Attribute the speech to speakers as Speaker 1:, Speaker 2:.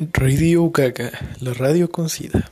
Speaker 1: Radio Gaga, la radio con sida.